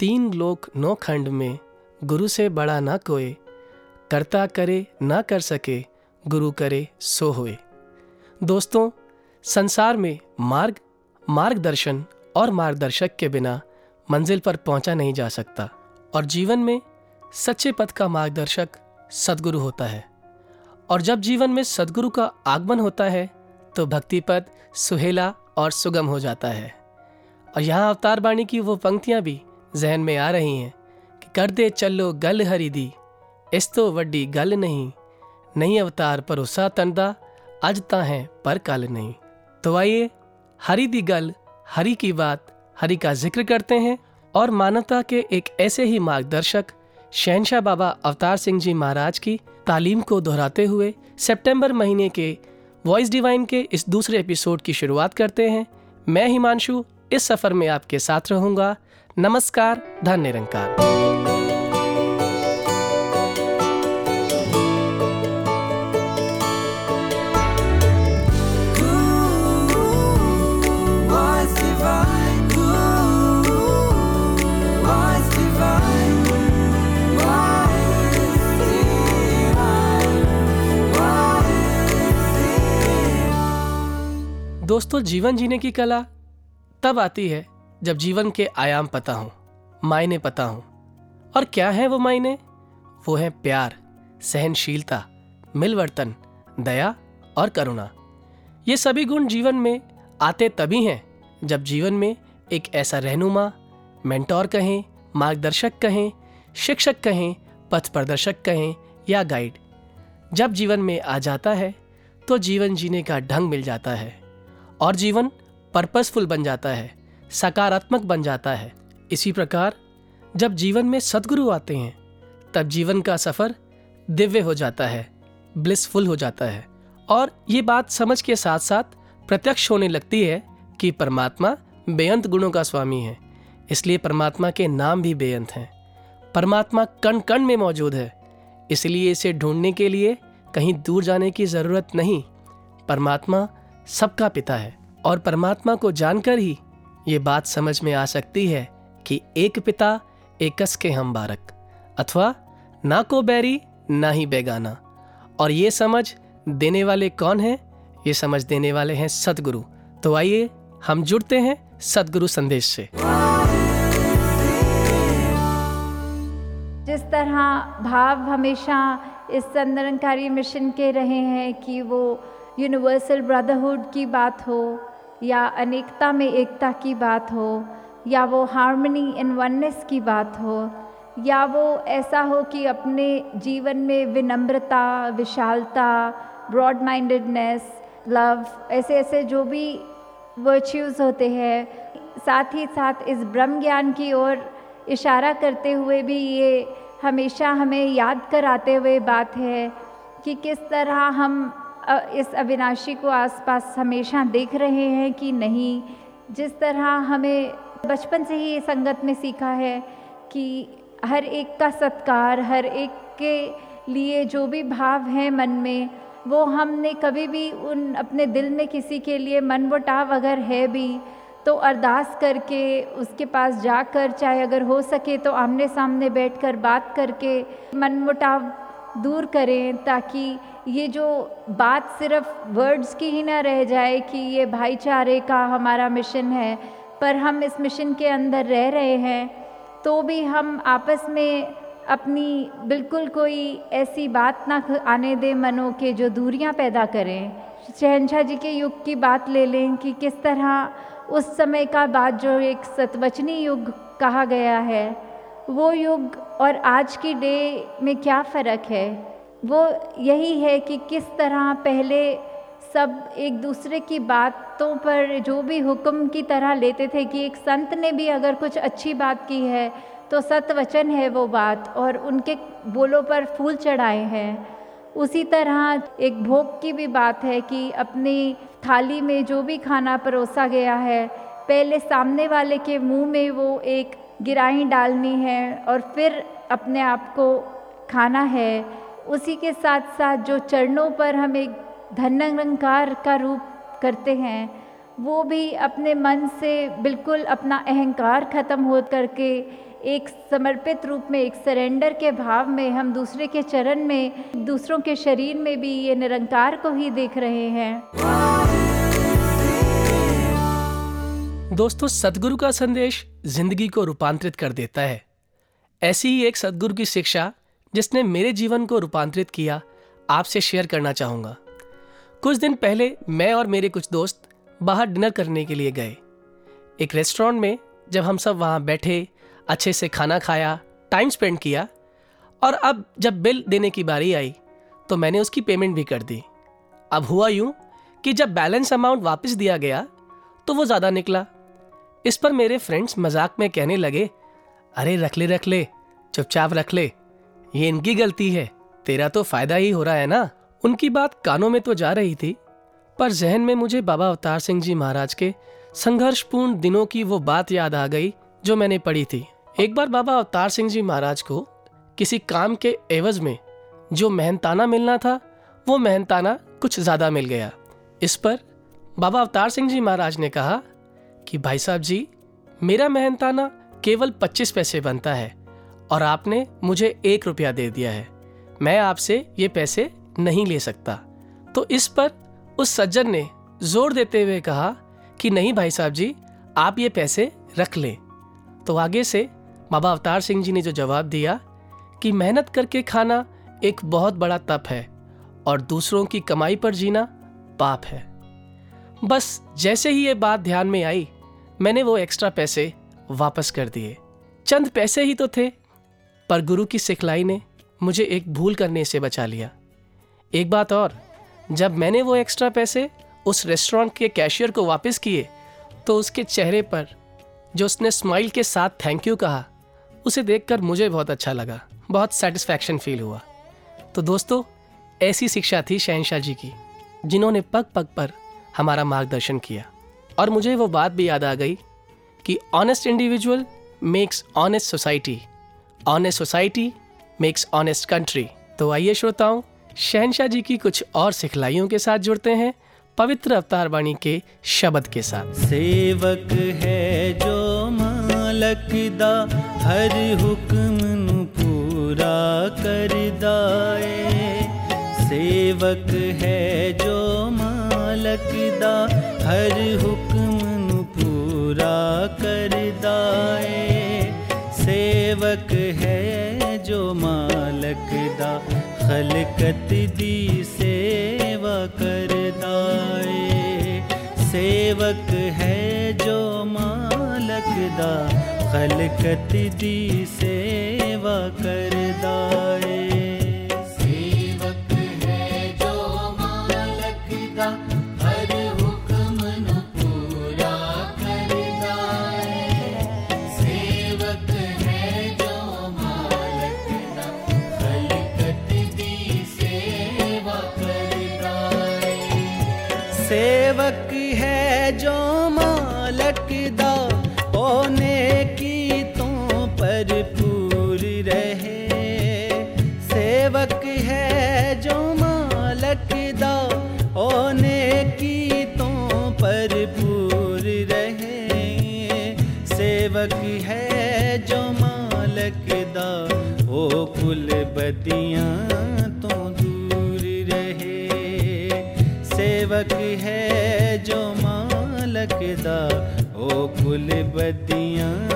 तीन लोक नौ खंड में गुरु से बड़ा ना कोई करता करे ना कर सके, गुरु करे सो होए। दोस्तों, संसार में मार्ग, मार्गदर्शन और मार्गदर्शक के बिना मंजिल पर पहुँचा नहीं जा सकता और जीवन में सच्चे पथ का मार्गदर्शक सदगुरु होता है। और जब जीवन में सदगुरु का आगमन होता है तो भक्ति पद सुहेला और सुगम हो जाता है। और यहाँ अवतार बाणी की वो पंक्तियाँ भी जहन में आ रही हैं कि कर दे चलो गल हरी दी। इस तो वड्डी गल नहीं। नहीं अवतार भरोसा तंदा अज ता है पर कल नहीं। तो आइए, हरी दी गल, हरी की बात, हरी का ज़िक्र करते हैं और मानवता के एक ऐसे ही मार्गदर्शक, शहनशाह बाबा अवतार सिंह जी महाराज की तालीम को दोहराते हुए सितंबर महीने के वॉइस डिवाइन के इस दूसरे एपिसोड की शुरुआत करते हैं। मैं हिमांशु, इस सफ़र में आपके साथ रहूँगा। नमस्कार धन निरंकार दोस्तों जीवन जीने की कला तब आती है जब जीवन के आयाम पता हो, मायने पता हो। और क्या है वो मायने? वो है प्यार, सहनशीलता, मिलवर्तन, दया और करुणा। ये सभी गुण जीवन में आते तभी हैं जब जीवन में एक ऐसा रहनुमा, मेंटोर कहें, मार्गदर्शक कहें, शिक्षक कहें, पथ प्रदर्शक कहें या गाइड। जब जीवन में आ जाता है तो जीवन जीने का ढंग मिल जाता है और जीवन पर्पसफुल बन जाता है। सकारात्मक बन जाता है। इसी प्रकार, जब जीवन में सदगुरु आते हैं, तब जीवन का सफ़र दिव्य हो जाता है, ब्लिसफुल हो जाता है। और ये बात समझ के साथ साथ प्रत्यक्ष होने लगती है कि परमात्मा बेअंत गुणों का स्वामी है, इसलिए परमात्मा के नाम भी बेअंत हैं। परमात्मा कण कण में मौजूद है, इसलिए इसे ढूँढने के लिए कहीं दूर जाने की ज़रूरत नहीं। परमात्मा सबका पिता है, और परमात्मा को जानकर ही ये बात समझ में आ सकती है कि एक पिता, एकस के हम बारक अथवा ना को बैरी ना ही बेगाना। और ये समझ देने वाले कौन हैं? ये समझ देने वाले हैं सतगुरु। तो आइए हम जुड़ते हैं सतगुरु संदेश से। जिस तरह भाव हमेशा इस संदर्भकारी मिशन के रहे हैं कि वो यूनिवर्सल ब्रदरहुड की बात हो या अनेकता में एकता की बात हो, या वो हार्मनी इन वननेस की बात हो, या वो ऐसा हो कि अपने जीवन में विनम्रता, विशालता ब्रॉड माइंडेडनेस लव ऐसे ऐसे जो भी वर्च्यूज़ होते हैं, साथ ही साथ इस ब्रह्म ज्ञान की ओर इशारा करते हुए भी ये हमेशा हमें याद कराते हुए बात है कि किस तरह हम इस अविनाशी को आसपास हमेशा देख रहे हैं कि नहीं, जिस तरह हमें बचपन से ही संगत में सीखा है कि हर एक का सत्कार, हर एक के लिए जो भी भाव है मन में, वो हमने कभी भी उन अपने दिल में किसी के लिए मन मुटाव अगर है भी तो अरदास करके उसके पास जाकर, चाहे अगर हो सके तो आमने सामने बैठकर बात करके मन मुटाव दूर करें, ताकि ये जो बात सिर्फ़ वर्ड्स की ही ना रह जाए कि ये भाईचारे का हमारा मिशन है, पर हम इस मिशन के अंदर रह रहे हैं तो भी हम आपस में अपनी बिल्कुल कोई ऐसी बात ना आने दे मनों के जो दूरियाँ पैदा करें। शहनशाह जी के युग की बात ले लें कि किस तरह उस समय का बात जो एक सतवचनी युग कहा गया है, वो युग और आज की डे में क्या फ़र्क है? वो यही है कि किस तरह पहले सब एक दूसरे की बातों पर जो भी हुक्म की तरह लेते थे कि एक संत ने भी अगर कुछ अच्छी बात की है तो सतवचन है वो बात और उनके बोलों पर फूल चढ़ाए हैं। उसी तरह एक भोग की भी बात है कि अपनी थाली में जो भी खाना परोसा गया है, पहले सामने वाले के मुँह में वो एक गिराई डालनी है और फिर अपने आप को खाना है। उसी के साथ साथ जो चरणों पर हम एक धन्यंकार का रूप करते हैं, वो भी अपने मन से बिल्कुल अपना अहंकार ख़त्म हो करके एक समर्पित रूप में, एक सरेंडर के भाव में हम दूसरे के चरण में, दूसरों के शरीर में भी ये निरंकार को ही देख रहे हैं। दोस्तों, सदगुरु का संदेश ज़िंदगी को रूपांतरित कर देता है। ऐसी ही एक सदगुरु की शिक्षा जिसने मेरे जीवन को रूपांतरित किया, आपसे शेयर करना चाहूँगा। कुछ दिन पहले मैं और मेरे कुछ दोस्त बाहर डिनर करने के लिए गए। एक रेस्टोरेंट में जब हम सब वहाँ बैठे, अच्छे से खाना खाया, टाइम स्पेंड किया, और अब जब बिल देने की बारी आई तो मैंने उसकी पेमेंट भी कर दी। अब हुआ यूँ कि जब बैलेंस अमाउंट वापस दिया गया तो वो ज़्यादा निकला। इस पर मेरे फ्रेंड्स मज़ाक में कहने लगे, अरे रख ले रख ले, चुपचाप रख ले। ये इनकी गलती है। तेरा तो फ़ायदा ही हो रहा है ना। उनकी बात कानों में तो जा रही थी। पर जहन में मुझे बाबा अवतार सिंह जी महाराज के संघर्षपूर्ण दिनों की वो बात याद आ गई, जो मैंने पढ़ी थी। एक बार बाबा अवतार सिंह जी महाराज को किसी काम के एवज में जो मेहनताना मिलना था, वो मेहनताना कुछ ज़्यादा मिल गया। इस पर बाबा अवतार सिंह जी महाराज ने कहा कि भाई साहब जी, मेरा मेहनताना केवल 25 पैसे बनता है। और आपने मुझे एक रुपया दे दिया है। मैं आपसे ये पैसे नहीं ले सकता। तो इस पर उस सज्जन ने ज़ोर देते हुए कहा कि नहीं भाई साहब जी, आप ये पैसे रख लें। तो आगे से बाबा अवतार सिंह जी ने जो जवाब दिया कि मेहनत करके खाना एक बहुत बड़ा तप है और दूसरों की कमाई पर जीना पाप है। बस जैसे ही ये बात ध्यान में आई, मैंने वो एक्स्ट्रा पैसे वापस कर दिए। चंद पैसे ही तो थे। पर गुरु की सिखलाई ने मुझे एक भूल करने से बचा लिया। एक बात और, जब मैंने वो एक्स्ट्रा पैसे उस रेस्टोरेंट के कैशियर को वापस किए तो उसके चेहरे पर, जो उसने स्माइल के साथ थैंक यू कहा, उसे देखकर मुझे बहुत अच्छा लगा, बहुत सेटिस्फैक्शन फील हुआ। तो दोस्तों, ऐसी शिक्षा थी शहनशाह जी की, जिन्होंने पग पग पर हमारा मार्गदर्शन किया। और मुझे वो बात भी याद आ गई कि honest individual makes honest society honest society makes honest country तो आइए श्रोताओं, शहनशाह जी की कुछ और सिखलाइयों के साथ जुड़ते हैं, पवित्र अवतार वाणी के शब्द के साथ। सेवक है जो मालक दा, हर हुक्म पूरा कर दाए। सेवक है जो मालक दा, हर हुक्म पूरा कर दाए। सेवक है जो मालक दा, खलकत दी सेवा करदा दाए सेवक है जो मालक दा, खलकत दी सेवा कर गतियाँ तो दूर रहे। सेवक है जो मालक दा। ओ कुल बदियाँ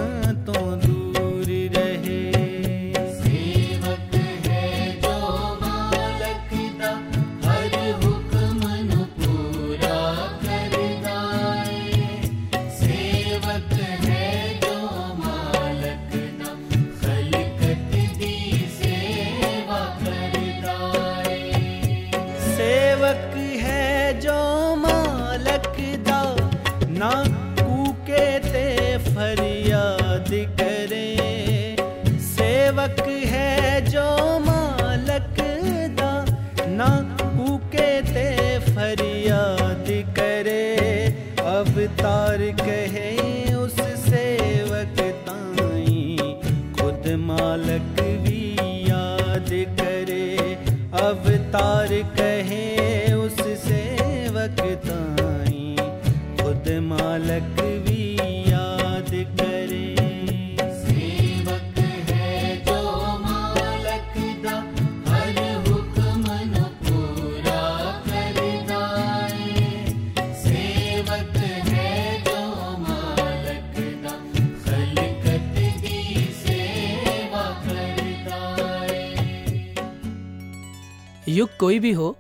युग कोई भी हो,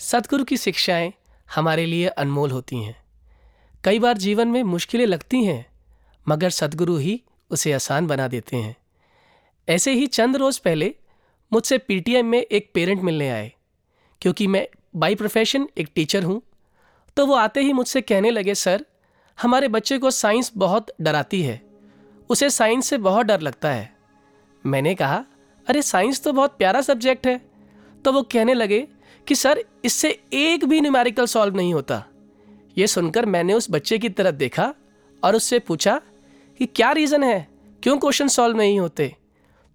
सतगुरु की शिक्षाएँ हमारे लिए अनमोल होती हैं। कई बार जीवन में मुश्किलें लगती हैं, मगर सतगुरु ही उसे आसान बना देते हैं। ऐसे ही चंद रोज पहले मुझसे पीटीएम में एक पेरेंट मिलने आए, क्योंकि मैं बाई प्रोफेशन एक टीचर हूँ तो वो आते ही मुझसे कहने लगे, सर, हमारे बच्चे को साइंस बहुत डराती है, उसे साइंस से बहुत डर लगता है। मैंने कहा, अरे साइंस तो बहुत प्यारा सब्जेक्ट है तो वो कहने लगे कि, सर, इससे एक भी न्यूमेरिकल सॉल्व नहीं होता। ये सुनकर मैंने उस बच्चे की तरफ़ देखा और उससे पूछा कि, क्या रीज़न है? क्यों क्वेश्चन सॉल्व नहीं होते?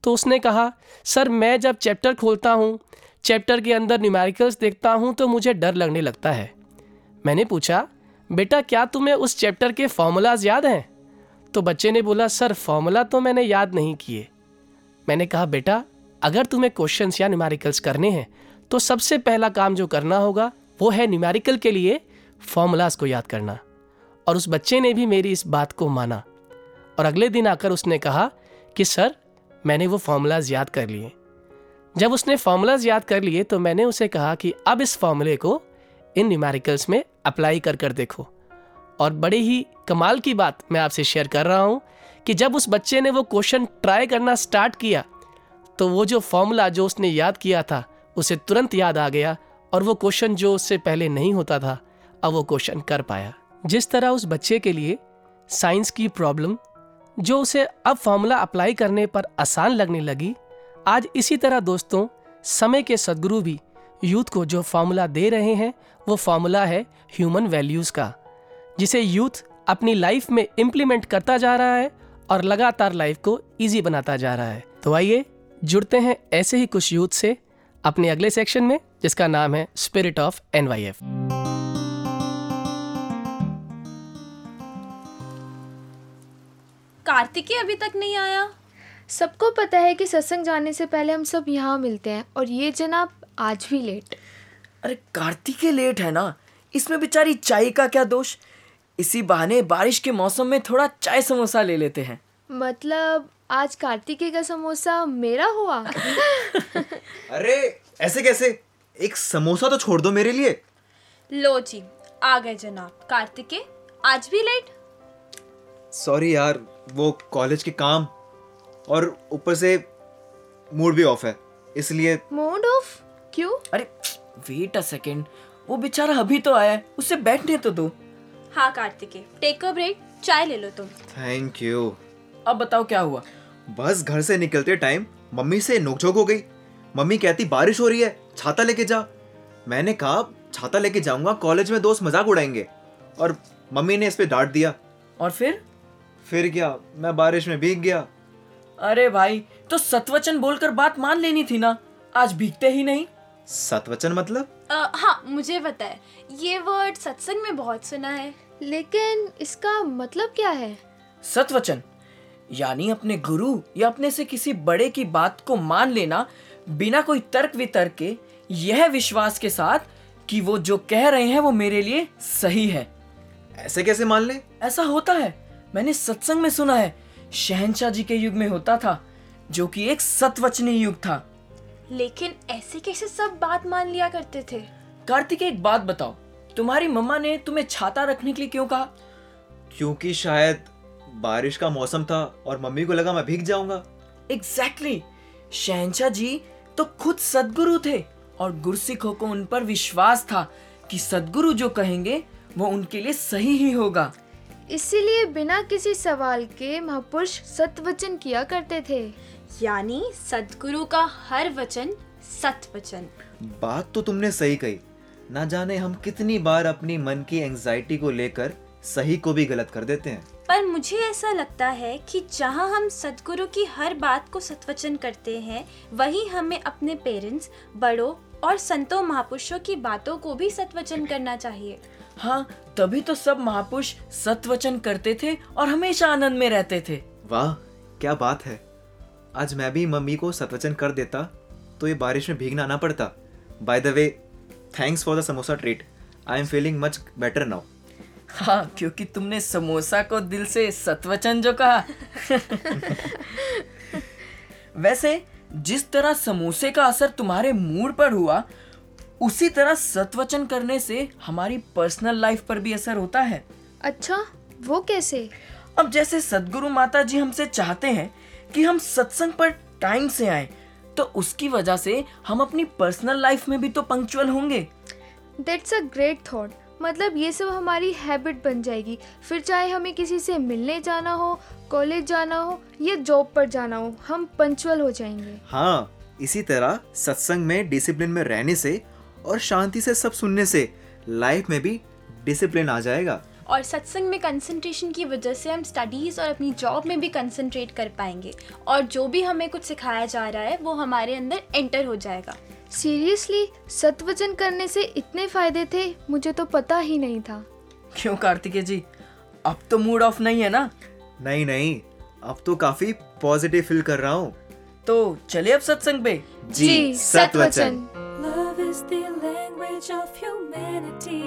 तो उसने कहा, सर, मैं जब चैप्टर खोलता हूँ चैप्टर के अंदर न्यूमेरिकल्स देखता हूँ तो मुझे डर लगने लगता है। मैंने पूछा, बेटा, क्या तुम्हें उस चैप्टर के फॉर्मूलाज याद हैं? तो बच्चे ने बोला, सर फॉर्मूला तो मैंने याद नहीं किए। मैंने कहा, बेटा अगर तुम्हें क्वेश्चंस या न्यूमेरिकल्स करने हैं तो सबसे पहला काम जो करना होगा, वो है न्यूमेरिकल के लिए फॉर्मूलाज को याद करना। और उस बच्चे ने भी मेरी इस बात को माना। और अगले दिन आकर उसने कहा कि, सर, मैंने वो फॉर्मूलाज याद कर लिए। जब उसने फॉर्मूलाज याद कर लिए तो मैंने उसे कहा कि, अब इस फॉर्मूले को इन न्यूमेरिकल्स में अप्लाई कर कर देखो। और बड़े ही कमाल की बात मैं आपसे शेयर कर रहा हूँ कि जब उस बच्चे ने वो क्वेश्चन ट्राई करना स्टार्ट किया तो वो जो फॉर्मूला जो उसने याद किया था, उसे तुरंत याद आ गया और वो क्वेश्चन जो उससे पहले नहीं होता था, अब वो क्वेश्चन कर पाया। जिस तरह उस बच्चे के लिए साइंस की प्रॉब्लम जो उसे अब फॉर्मूला अप्लाई करने पर आसान लगने लगी, आज इसी तरह दोस्तों, समय के सदगुरु भी यूथ को जो फॉर्मूला दे रहे हैं, वो फॉर्मूला है ह्यूमन वैल्यूज़ का, जिसे यूथ अपनी लाइफ में इम्प्लीमेंट करता जा रहा है और लगातार लाइफ को इजी बनाता जा रहा है। तो आइए जुड़ते हैं ऐसे ही कुछ यूथ से अपने अगले सेक्शन में जिसका नाम है स्पिरिट ऑफ़ एन कार्तिकी अभी तक नहीं आया? सबको पता है कि सत्संग जाने से पहले हम सब यहाँ मिलते हैं और ये जनाब आज भी लेट अरे कार्तिके लेट है ना? इसमें बेचारी चाय का क्या दोष? इसी बहाने बारिश के मौसम में थोड़ा चाय समोसा ले लेते हैं। मतलब आज कार्तिके का समोसा मेरा हुआ? अरे ऐसे कैसे? एक समोसा तो छोड़ दो मेरे लिए। लो जी आ गए जनाब। कार्तिके आज भी लेट सॉरी यार वो कॉलेज के काम और ऊपर से मूड भी ऑफ़ है इसलिए मूड ऑफ़ क्यों? अरे वेट अ सेकेंड वो बेचारा अभी तो आया है उसे बैठने तो दो। हाँ कार्तिके टेक अ ब्रेक चाय ले लो तुम। थैंक यू अब बताओ क्या हुआ? बस घर से निकलते टाइम मम्मी से नोकझोंक हो गई। मम्मी कहती बारिश हो रही है छाता लेके जा। मैंने कहा छाता लेके जाऊँगा कॉलेज में दोस्त मज़ाक उड़ाएँगे। और मम्मी ने इस पे डांट दिया। और फिर? फिर क्या मैं बारिश में भीग गया। अरे भाई तो सतवचन बोलकर बात मान लेनी थी ना? आज भीगते ही नहीं। सतवचन मतलब? अ, हाँ मुझे पता है ये वर्ड सत्संग में बहुत सुना है लेकिन इसका मतलब क्या है? सतवचन? यानी अपने गुरु या अपने से किसी बड़े की बात को मान लेना बिना कोई तर्क वितर्क के यह विश्वास के साथ कि वो जो कह रहे हैं वो मेरे लिए सही है। ऐसे कैसे मान ले? ऐसा होता है। मैंने सत्संग में सुना है शहनशाह जी के युग में होता था जो कि एक सतवचनी युग था। लेकिन ऐसे कैसे सब बात मान लिया करते थे? कार्तिक एक बात बताओ। तुम्हारी मम्मा ने तुम्हें छाता रखने के लिए क्यों कहा? क्योंकि शायद बारिश का मौसम था और मम्मी को लगा मैं भीग जाऊँगा। Exactly exactly. शहनशाह जी तो खुद सदगुरु थे और गुरसिखों को उन पर विश्वास था कि सदगुरु जो कहेंगे वो उनके लिए सही ही होगा। इसीलिए बिना किसी सवाल के महापुरुष सतवचन किया करते थे। यानी सदगुरु का हर वचन सत वचन बात तो तुमने सही कही। ना जाने हम कितनी बार अपनी मन की एंजाइटी को लेकर सही को भी गलत कर देते हैं। पर मुझे ऐसा लगता है कि जहाँ हम सदगुरु की हर बात को सत्वचन करते हैं वहीं हमें अपने पेरेंट्स बड़ों और संतों महापुरुषों की बातों को भी सत्वचन करना चाहिए। हाँ तभी तो सब महापुरुष सतवचन करते थे और हमेशा आनंद में रहते थे। वाह क्या बात है। आज मैं भी मम्मी को सतवचन कर देता तो ये बारिश में भीगना ना पड़ता। By the way thanks for the samosa treat I am feeling much better now हाँ क्योंकि तुमने समोसा को दिल से सतवचन जो कहा। वैसे जिस तरह समोसे का असर तुम्हारे मूड पर हुआ उसी तरह सत्वचन करने से हमारी पर्सनल लाइफ पर भी असर होता है। अच्छा वो कैसे? अब जैसे सदगुरु माता जी हमसे चाहते हैं कि हम सत्संग पर टाइम से आए तो उसकी वजह से हम अपनी पर्सनल लाइफ में भी तो पंक्चुअल होंगे। दैट्स अ ग्रेट थॉट मतलब ये सब हमारी हैबिट बन जाएगी। फिर चाहे हमें किसी से मिलने जाना हो कॉलेज जाना हो या जॉब पर जाना हो हम पंचुअल हो जाएँगे। हाँ इसी तरह सत्संग में डिसिप्लिन में रहने से और शांति से सब सुनने से लाइफ में भी डिसिप्लिन आ जाएगा। और सत्संग में कंसंट्रेशन की वजह से हम स्टडीज़ और अपनी जॉब में भी कंसंट्रेट कर पाएँगे। और जो भी हमें कुछ सिखाया जा रहा है वो हमारे अंदर एंटर हो जाएगा। सीरियसली सत्वचन करने से इतने फ़ायदे थे मुझे तो पता ही नहीं था। क्यों कार्तिकेय जी? अब तो मूड ऑफ़ नहीं है ना? नहीं नहीं अब तो काफ़ी पॉजिटिव फील कर रहा हूँ। तो चलिए अब सत्संग पे। जी जी सत्वचन Love is the language of humanity.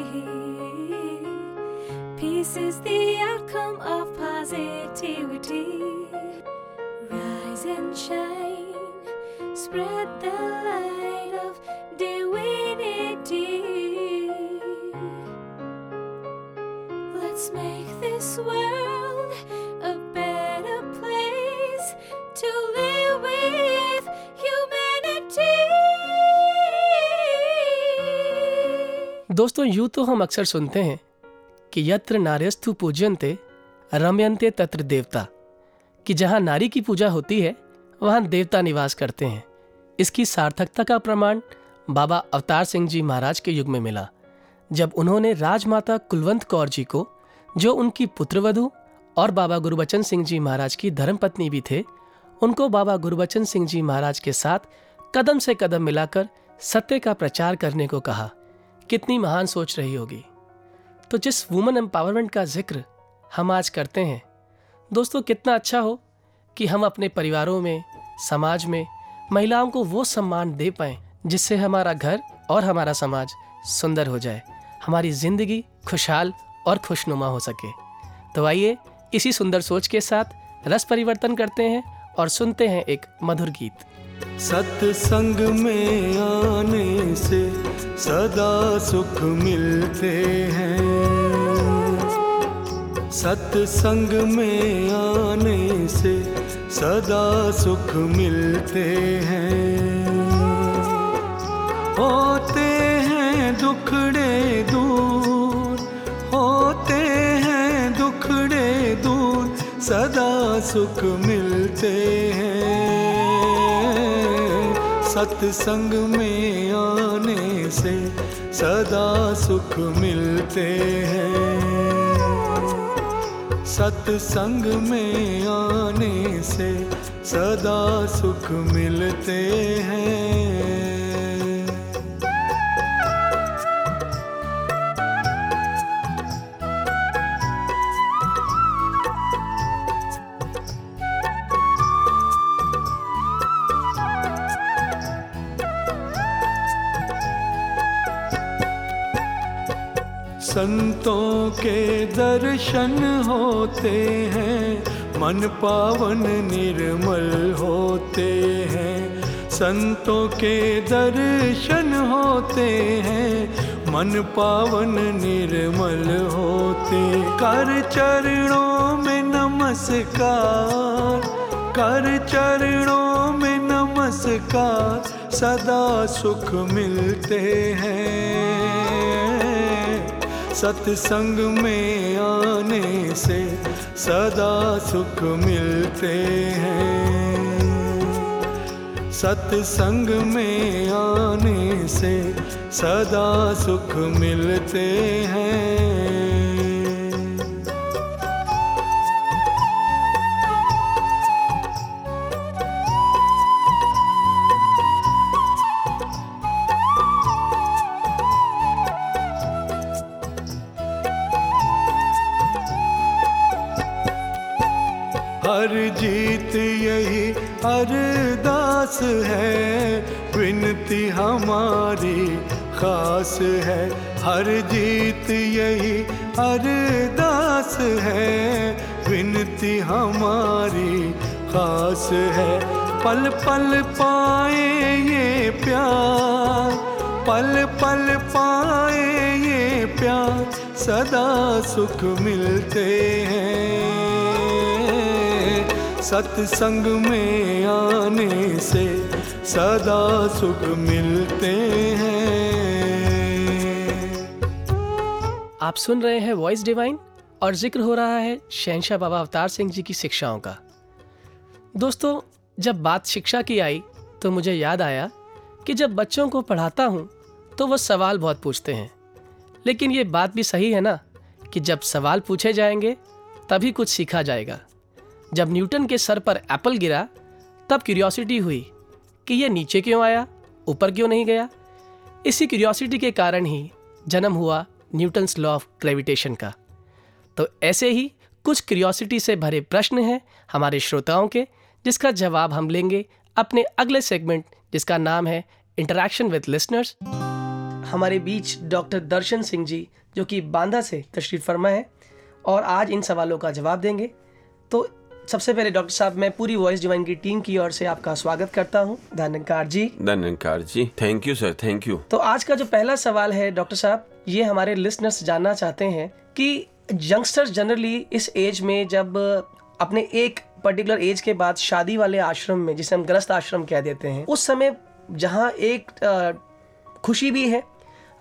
Peace is the outcome of positivity. Rise and shine, spread the light of divinity. Let's make this world a better place to live with humanity. दोस्तों यूँ तो हम अक्सर सुनते हैं कि यत्र नार्यस्तु पूज्यन्ते रमयन्ते तत्र देवता कि जहाँ नारी की पूजा होती है वहाँ देवता निवास करते हैं। इसकी सार्थकता का प्रमाण बाबा अवतार सिंह जी महाराज के युग में मिला, जब उन्होंने राजमाता कुलवंत कौर जी को, जो उनकी पुत्रवधु और बाबा गुरुबचन सिंह जी महाराज की धर्मपत्नी भी थे, उनको बाबा गुरुबचन सिंह जी महाराज के साथ कदम से कदम मिलाकर सत्य का प्रचार करने को कहा, कितनी महान सोच रही होगी। तो जिस वुमेन एम्पावरमेंट का ज़िक्र हम आज करते हैं, दोस्तों कितना अच्छा हो कि हम अपने परिवारों में समाज में महिलाओं को वो सम्मान दे पाएँ जिससे हमारा घर और हमारा समाज सुंदर हो जाए, हमारी ज़िंदगी खुशहाल और खुशनुमा हो सके। तो आइए इसी सुंदर सोच के साथ रस परिवर्तन करते हैं और सुनते हैं एक मधुर गीत। सत्संग में आने से सदा सुख मिलते हैं। सत्संग में आने से सदा सुख मिलते हैं। होते हैं दुखड़े दूर, होते हैं दुखड़े दूर, सदा सुख मिलते हैं। सत्संग में आने से सदा सुख मिलते हैं। सत्संग में आने से सदा सुख मिलते हैं। संतों के दर्शन होते हैं, मन पावन निर्मल होते हैं। संतों के दर्शन होते हैं, मन पावन निर्मल होते कर चरणों में नमस्कार, कर चरणों में नमस्कार, सदा सुख मिलते हैं। सत्संग में आने से सदा सुख मिलते हैं। सत्संग में आने से सदा सुख मिलते हैं। अरदास है, विनती हमारी खास है। हर जीत यही अरदास है, विनती हमारी खास है। पल पल पाए ये प्यार, पल पल पाए ये प्यार, सदा सुख मिलते हैं। सत्संग में आने से सदा सुख मिलते हैं। आप सुन रहे हैं वॉइस डिवाइन और ज़िक्र हो रहा है शहनशाह बाबा अवतार सिंह जी की शिक्षाओं का। दोस्तों, जब बात शिक्षा की आई तो मुझे याद आया कि जब बच्चों को पढ़ाता हूँ तो वो सवाल बहुत पूछते हैं। लेकिन ये बात भी सही है ना कि जब सवाल पूछे जाएँगे, तभी कुछ सीखा जाएगा। जब न्यूटन के सर पर एप्पल गिरा, तब क्यूरियोसिटी हुई कि यह नीचे क्यों आया, ऊपर क्यों नहीं गया? इसी क्यूरियोसिटी के कारण ही जन्म हुआ न्यूटन्स लॉ ऑफ़ ग्रेविटेशन का। तो ऐसे ही कुछ क्यूरियोसिटी से भरे प्रश्न हैं हमारे श्रोताओं के, जिसका जवाब हम लेंगे अपने अगले सेगमेंट, जिसका नाम है इंटरेक्शन विद लिसनर्स हमारे बीच डॉक्टर दर्शन सिंह जी, जो कि बांदा से तशरीफ़ फरमा है, और आज इन सवालों का जवाब देंगे। तो सबसे पहले डॉक्टर साहब मैं पूरी वॉइस डिवाइन की टीम की ओर से आपका स्वागत करता हूँ। धन्यकार जी। धन्यकार जी। Thank you sir thank you तो आज का जो पहला सवाल है डॉक्टर साहब ये हमारे लिसनर्स जानना चाहते हैं कि यंगस्टर्स जनरली इस एज में जब अपने एक पर्टिकुलर एज के बाद शादी वाले आश्रम में जिसे हम ग्रस्त आश्रम कह देते हैं उस समय जहाँ एक खुशी भी है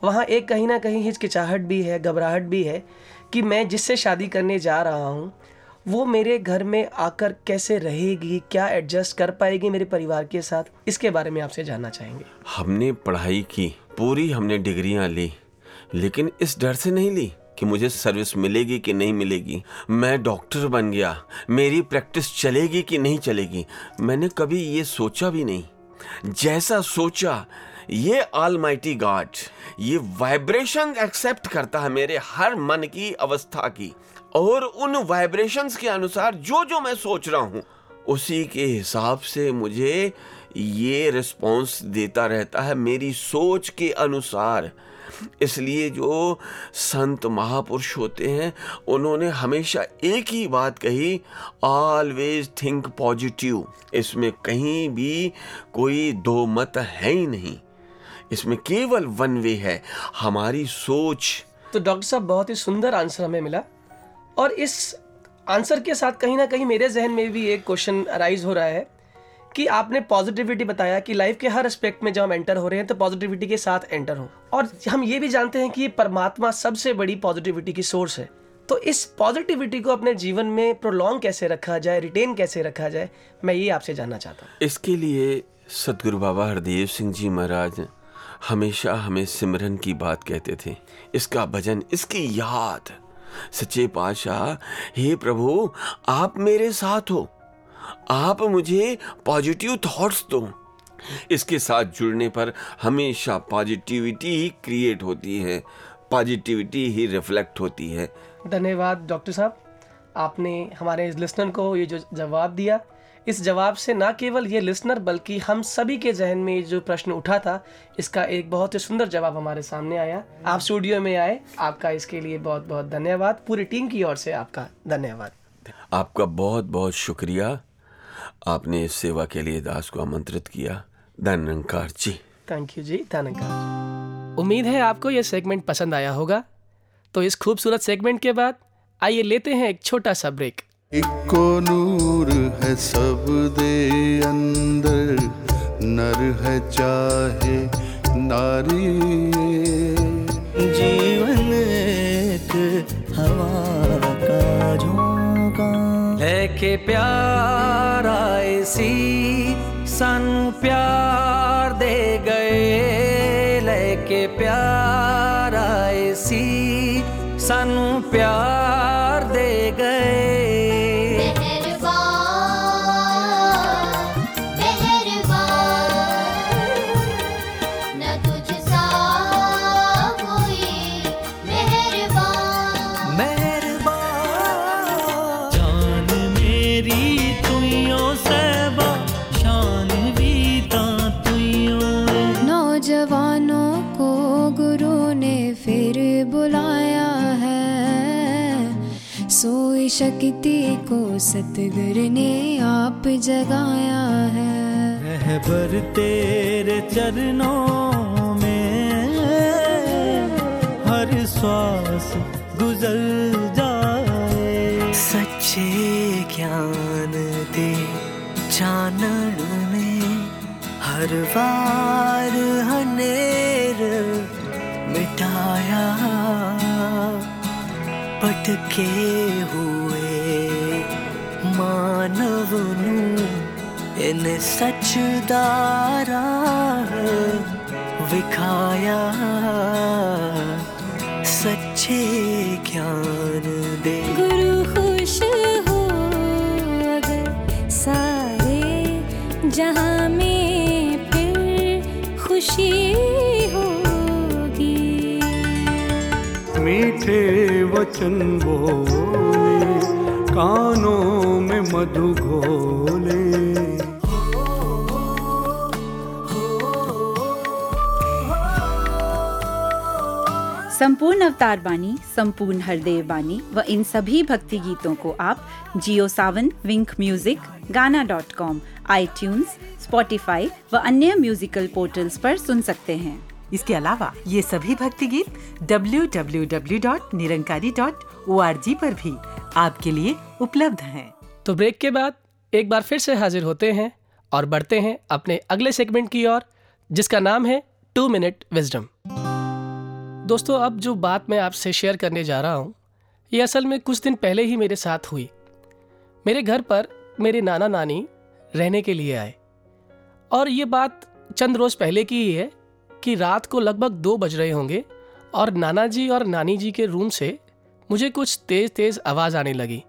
वहाँ एक कहीं ना कहीं हिचकिचाहट भी है घबराहट भी है कि मैं जिससे शादी करने जा रहा हूँ वो मेरे घर में आकर कैसे रहेगी, क्या एडजस्ट कर पाएगी मेरे परिवार के साथ, इसके बारे में आपसे जानना चाहेंगे। हमने पढ़ाई की, पूरी हमने डिग्रियाँ ली, लेकिन इस डर से नहीं ली कि मुझे सर्विस मिलेगी कि नहीं मिलेगी। मैं डॉक्टर बन गया, मेरी प्रैक्टिस चलेगी कि नहीं चलेगी, मैंने कभी ये सोचा भी नहीं। जैसा सोचा, ये ऑलमाइटी गॉड ये वाइब्रेशन एक्सेप्ट करता है मेरे हर मन की, अवस्था की। और उन वाइब्रेशंस के अनुसार जो जो मैं सोच रहा हूँ, उसी के हिसाब से मुझे ये रिस्पॉन्स देता रहता है मेरी सोच के अनुसार। इसलिए जो संत महापुरुष होते हैं, उन्होंने हमेशा एक ही बात कही ऑलवेज थिंक पॉजिटिव इसमें कहीं भी कोई दो मत है ही नहीं। इसमें केवल वन वे है, हमारी सोच। तो डॉक्टर साहब, बहुत ही सुंदर आंसर हमें मिला। और इस आंसर के साथ कहीं ना कहीं मेरे जहन में भी एक क्वेश्चन अराइज हो रहा है कि आपने पॉजिटिविटी बताया कि लाइफ के हर एस्पेक्ट में जब हम एंटर हो रहे हैं तो पॉजिटिविटी के साथ एंटर हो। और हम ये भी जानते हैं कि परमात्मा सबसे बड़ी पॉजिटिविटी की सोर्स है। तो इस पॉजिटिविटी को अपने जीवन में प्रोलॉन्ग कैसे रखा जाए रिटेन कैसे रखा जाए, मैं ये आपसे जानना चाहता हूँ। इसके लिए सतगुरु बाबा हरदेव सिंह जी महाराज हमेशा हमें सिमरन की बात कहते थे। इसका भजन, इसकी याद सच्चे पातशाह, हे प्रभु, आप मेरे साथ हो। आप मुझे पॉजिटिव थॉट्स दो। इसके साथ जुड़ने पर हमेशा पॉजिटिविटी ही क्रिएट होती है। पॉजिटिविटी ही रिफ्लेक्ट होती है। धन्यवाद डॉक्टर साहब। आपने हमारे इस लिसनर को ये जो जवाब दिया इस जवाब से ना केवल ये लिसनर बल्कि हम सभी के जहन में जो प्रश्न उठा था इसका एक बहुत ही सुंदर जवाब हमारे सामने आया। आप स्टूडियो में आए आपका इसके लिए बहुत बहुत धन्यवाद। पूरी टीम की ओर से आपका धन्यवाद। आपका बहुत बहुत शुक्रिया। आपने इस सेवा के लिए दास को आमंत्रित किया। धन्यकार जी। थैंक यू जी धन्यवाद। उम्मीद है आपको ये सेगमेंट पसंद आया होगा। तो इस खूबसूरत सेगमेंट के बाद आइए लेते हैं एक छोटा सा ब्रेक इको नूर है सब दे अंदर नर है चाहे नारी। जीवन एक हवा का झोंका। है के प्यारा इसी सन प्यार दे गए। लेके प्यारा इसी सन गुरु ने फिर बुलाया है। सोई शक्ति को सतगुर ने आप जगाया है। रहबर तेरे चरणों में हर श्वास गुजर जाए। सच्चे ज्ञान दे चानन में हर बार हनेर आया पटके हुए मानव इन सचदारा विखाया सच्चे ज्ञान दे। मीठे वचन बोले, कानों में मधु घोले। संपूर्ण अवतार बानी संपूर्ण हरदेव बानी व इन सभी भक्ति गीतों को आप Jio Saavn, Wink music, Gaana dot com iTunes Spotify व अन्य म्यूजिकल पोर्टल्स पर सुन सकते हैं। इसके अलावा ये सभी भक्ति गीत www.निरंकारी.org पर भी आपके लिए उपलब्ध हैं। तो ब्रेक के बाद एक बार फिर से हाजिर होते हैं और बढ़ते हैं अपने अगले सेगमेंट की ओर, जिसका नाम है टू मिनट विजडम। दोस्तों, अब जो बात मैं आपसे शेयर करने जा रहा हूँ, ये असल में कुछ दिन पहले ही मेरे साथ हुई। मेरे घर पर मेरे नाना नानी रहने के लिए आए। और ये बात चंद रोज़ पहले की ही है कि रात को लगभग दो बज रहे होंगे और नाना जी और नानी जी के रूम से मुझे कुछ तेज़ तेज़ आवाज़ आने लगी।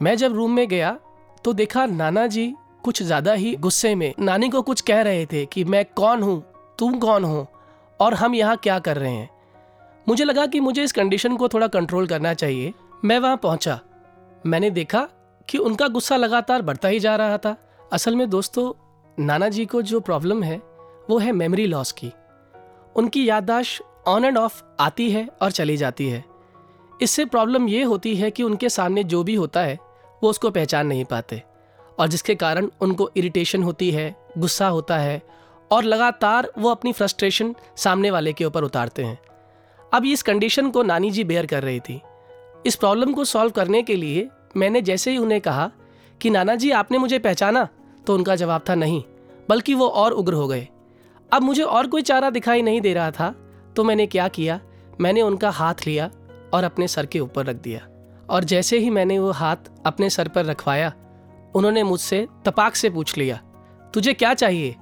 मैं जब रूम में गया तो देखा नाना जी कुछ ज़्यादा ही गुस्से में। नानी को कुछ कह रहे थे कि मैं कौन हूँ? तुम कौन हो? और हम यहाँ क्या कर रहे हैं? मुझे लगा कि मुझे इस कंडीशन को थोड़ा कंट्रोल करना चाहिए। मैं वहाँ पहुँचा। मैंने देखा कि उनका गुस्सा लगातार बढ़ता ही जा रहा था। असल में दोस्तों नाना जी को जो प्रॉब्लम है, वो है मेमोरी लॉस की। उनकी याददाश्त ऑन एंड ऑफ़ आती है और चली जाती है। इससे प्रॉब्लम ये होती है कि उनके सामने जो भी होता है, वो उसको पहचान नहीं पाते और जिसके कारण उनको इरिटेशन होती है, गुस्सा होता है और लगातार वो अपनी फ्रस्ट्रेशन सामने वाले के ऊपर उतारते हैं। अब इस कंडीशन को नानी जी बेयर कर रही थी। इस प्रॉब्लम को सॉल्व करने के लिए मैंने जैसे ही उन्हें कहा कि नाना जी, आपने मुझे पहचाना तो उनका जवाब था नहीं, बल्कि वो और उग्र हो गए। अब मुझे और कोई चारा दिखाई नहीं दे रहा था तो मैंने क्या किया? मैंने उनका हाथ लिया और अपने सर के ऊपर रख दिया। और जैसे ही मैंने वो हाथ अपने सर पर रखवाया, उन्होंने मुझसे तपाक से पूछ लिया, तुझे क्या चाहिए?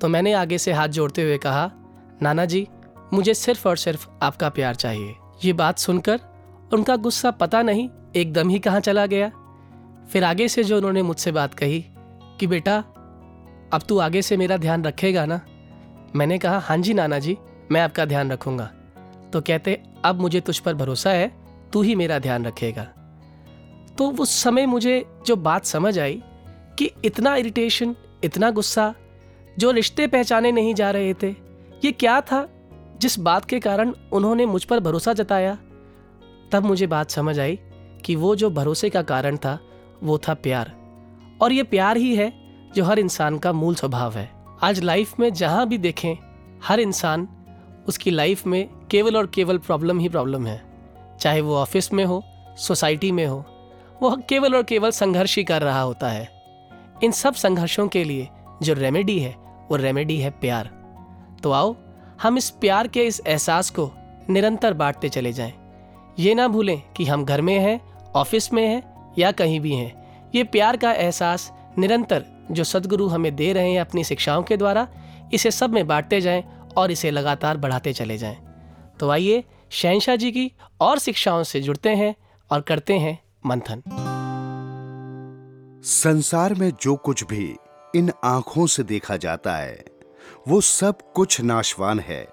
तो मैंने आगे से हाथ जोड़ते हुए कहा, नाना जी, मुझे सिर्फ़ और सिर्फ़ आपका प्यार चाहिए। ये बात सुनकर उनका गुस्सा पता नहीं एकदम ही कहाँ चला गया। फिर आगे से जो उन्होंने मुझसे बात कही कि, बेटा, अब तू आगे से मेरा ध्यान रखेगा ना मैंने कहा हाँ जी नाना जी मैं आपका ध्यान रखूँगा। तो कहते, अब मुझे तुझ पर भरोसा है, तू ही मेरा ध्यान रखेगा। तो उस समय मुझे जो बात समझ आई कि इतना इरिटेशन इतना गुस्सा, जो रिश्ते पहचाने नहीं जा रहे थे, ये क्या था जिस बात के कारण उन्होंने मुझ पर भरोसा जताया? तब मुझे बात समझ आई कि वो जो भरोसे का कारण था, वो था प्यार। और ये प्यार ही है जो हर इंसान का मूल स्वभाव है। आज लाइफ में जहाँ भी देखें, हर इंसान उसकी लाइफ में केवल और केवल प्रॉब्लम ही प्रॉब्लम है। चाहे वो ऑफ़िस में हो सोसाइटी में हो, वो केवल और केवल संघर्ष ही कर रहा होता है। इन सब संघर्षों के लिए जो रेमेडी है, वो रेमेडी है प्यार। तो आओ, हम इस प्यार के इस एहसास को निरंतर बांटते चले जाएँ। ये ना भूलें कि हम घर में हैं ऑफ़िस में हैं या कहीं भी हैं। ये प्यार का एहसास निरंतर जो सदगुरु हमें दे रहे हैं अपनी शिक्षाओं के द्वारा, इसे सब में बांटते जाएँ और इसे लगातार बढ़ाते चले जाएँ। तो आइए, शहनशाह जी की और शिक्षाओं से जुड़ते हैं और करते हैं मंथन। संसार में जो कुछ भी इन आँखों से देखा जाता है, वो सब कुछ नाशवान है,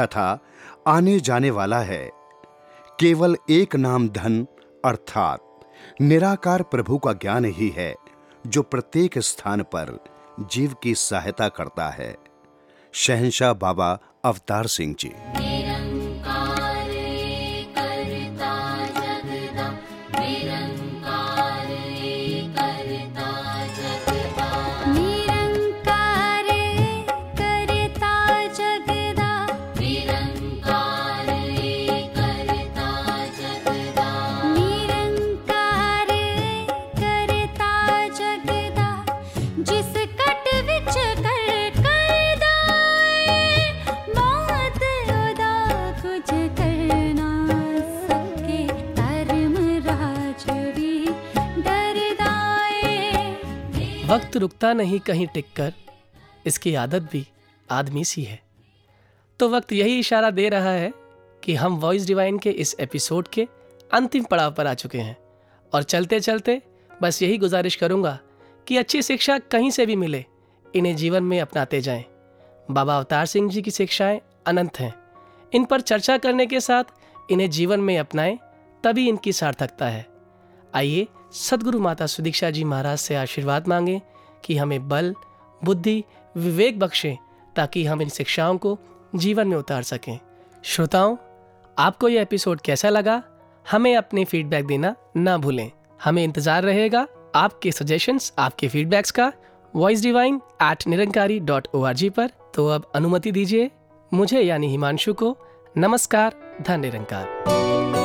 तथा आने जाने वाला है। केवल एक नाम धन, अर्थात निराकार प्रभु का ज्ञान ही है। जो प्रत्येक स्थान पर जीव की सहायता करता है। शहनशाह बाबा अवतार सिंह जी। रुकता नहीं कहीं टिककर, इसकी आदत भी आदमी सी है। तो वक्त यही इशारा दे रहा है कि हम वॉइस डिवाइन के इस एपिसोड के अंतिम पड़ाव पर आ चुके हैं और चलते चलते बस यही गुजारिश करूँगा कि अच्छी शिक्षा कहीं से भी मिले, इन्हें जीवन में अपनाते जाएँ। बाबा अवतार सिंह जी की शिक्षाएँ अनंत हैं। इन पर चर्चा करने के साथ इन्हें जीवन में अपनाएँ, तभी इनकी सार्थकता है। आइए, सदगुरु माता सुदीक्षा जी महाराज से आशीर्वाद मांगे कि हमें बल, बुद्धि, विवेक बख्शें ताकि हम इन शिक्षाओं को जीवन में उतार सकें। श्रोताओं, आपको यह एपिसोड कैसा लगा? हमें अपने फीडबैक देना ना भूलें। हमें इंतज़ार रहेगा आपके सजेशंस आपके फीडबैक्स का। Voice divine at Nirankari dot O पर। तो अब अनुमति दीजिए, मुझे यानी हिमांशु को नमस्कार धन निरंकार।